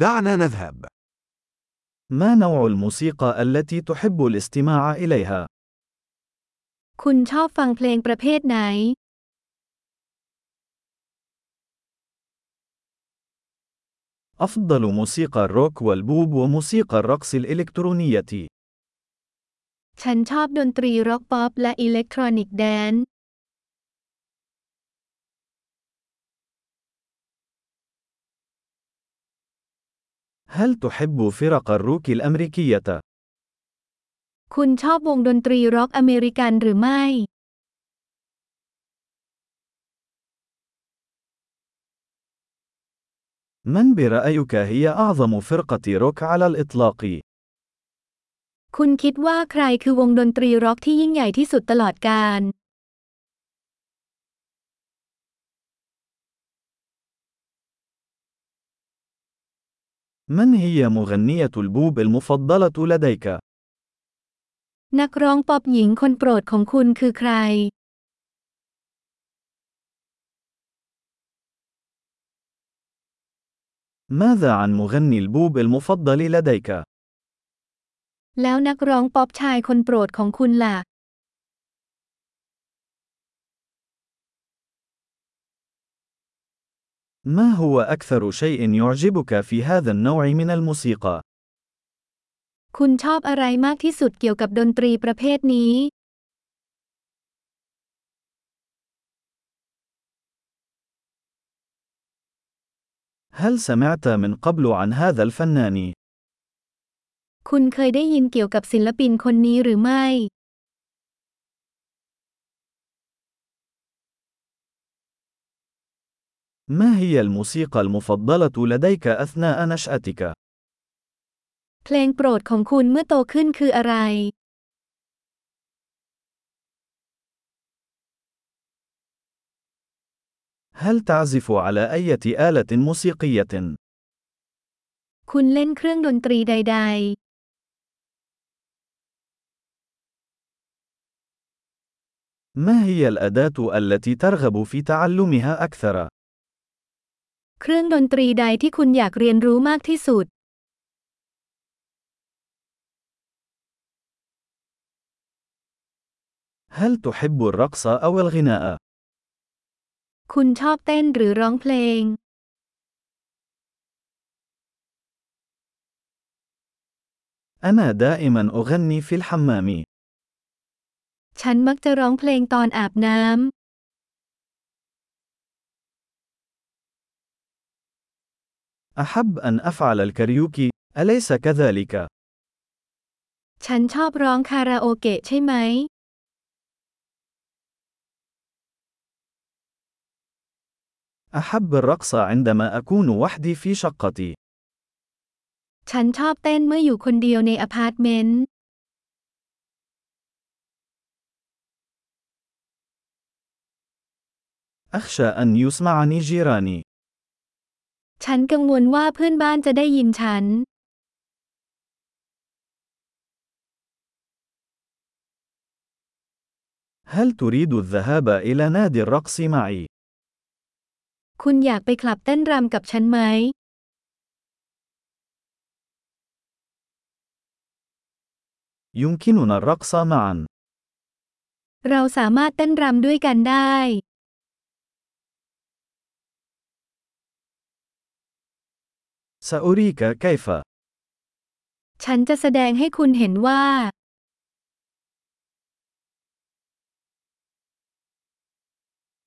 دعنا نذهب. ما نوع الموسيقى التي تحب الاستماع إليها؟ คุณชอบฟังเพลงประเภทไหน أفضل موسيقى الروك والبوب وموسيقى الرقص الإلكترونية. ฉันชอบดนตรีร็อกป๊อปและอิเล็กทรอนิกแดนซ์ هل تحب فرق الروك الأمريكية؟ คุณชอบวงดนตรีร็อกอเมริกันหรือไม่ من برأيك هي أعظم فرقة روك على الإطلاق؟ คุณคิดว่าใครคือวงดนตรีร็อกที่ยิ่งใหญ่ที่สุดตลอดกาล من هي مغنية البوب المفضلة لديك؟ นักร้องป๊อปหญิงคนโปรดของคุณคือใคร ماذا عن مغني البوب المفضل لديك؟ แล้วนักร้องป๊อปชายคนโปรดของคุณล่ะ ما هو أكثر شيء يعجبك في هذا النوع من الموسيقى؟ คุณชอบอะไรมากที่สุดเกี่ยวกับดนตรีประเภทนี้ هل سمعت من قبل عن هذا الفنان؟ คุณเคยได้ยินเกี่ยวกับศิลปินคนนี้หรือไม่ ما هي الموسيقى المفضلة لديك أثناء نشأتك؟ เพลงโปรดของคุณเมื่อโตขึ้นคืออะไร هل تعزف على أي آلة موسيقية؟ คุณเล่นเครื่องดนตรีใด ما هي الأداة التي ترغب في تعلمها أكثر؟ ๆ เครื่องดนตรีใดที่คุณอยากเรียนรู้มากที่สุด هل تحب الرقص أو الغناء؟ คุณชอบเต้นหรือร้องเพลง أنا دائما أغني في الحمام. ฉันมักจะร้องเพลงตอนอาบน้ำ أحب أن أفعل الكاريوكي، أليس كذلك؟ ฉันชอบร้องคาราโอเกะใช่ไหม أحب الرقص عندما أكون وحدي في شقتي. ฉันชอบเต้นเมื่ออยู่คนเดียวในอพาร์ตเมนต์ أخشى أن يسمعني جيراني. ฉันกังวลว่าเพื่อนบ้านจะได้ยินฉัน هل تريد الذهاب إلى نادي الرقص معي؟ คุณอยากไปคลับเต้นรำกับฉันไหม يمكننا الرقص معا. เราสามารถเต้นรำด้วยกันได้ سأريك كيف. ฉันจะแสดงให้คุณเห็นว่า